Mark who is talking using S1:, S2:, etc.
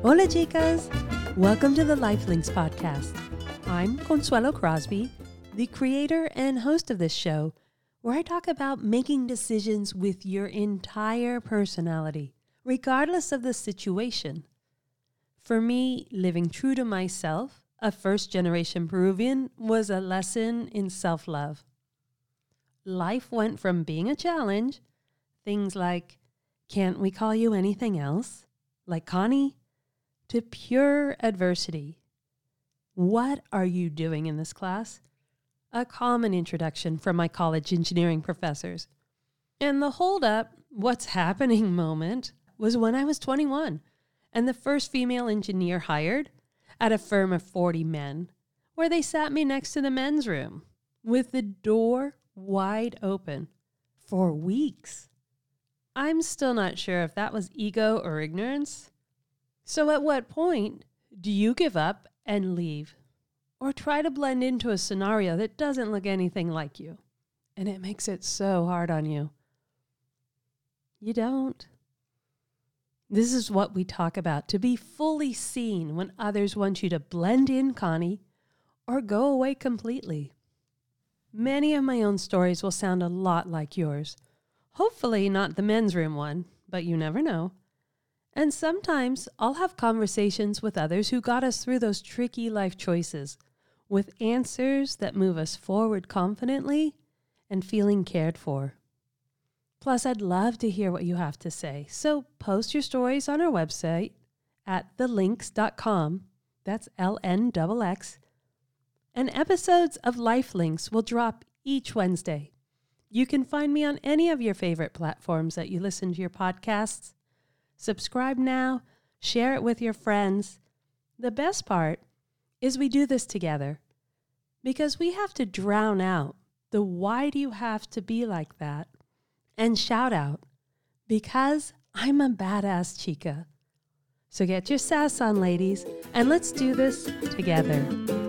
S1: Hola, chicas! Welcome to the Lifelinks podcast. I'm Consuelo Crosby, the creator and host of this show, where I talk about making decisions with your entire personality, regardless of the situation. For me, living true to myself, a first generation Peruvian, was a lesson in self love. Life went from being a challenge, things like, can't we call you anything else? Like Connie? To pure adversity. What are you doing in this class? A common introduction from my college engineering professors. And the hold up, what's happening moment was when I was 21 and the first female engineer hired at a firm of 40 men, where they sat me next to the men's room with the door wide open for weeks. I'm still not sure if that was ego or ignorance. So, at what point do you give up and leave? Or try to blend into a scenario that doesn't look anything like you? And it makes it so hard on you. You don't. This is what we talk about to be fully seen when others want you to blend in, Connie, or go away completely. Many of my own stories will sound a lot like yours. Hopefully, not the men's room one, but you never know. And sometimes I'll have conversations with others who got us through those tricky life choices with answers that move us forward confidently and feeling cared for. Plus, I'd love to hear what you have to say. So post your stories on our website at thelinks.com. That's L N X. And episodes of Lifelinks will drop each Wednesday. You can find me on any of your favorite platforms that you listen to your podcasts. Subscribe now, share it with your friends. The best part is we do this together because we have to drown out the why do you have to be like that and shout out because I'm a badass chica. So get your sass on, ladies, and let's do this together.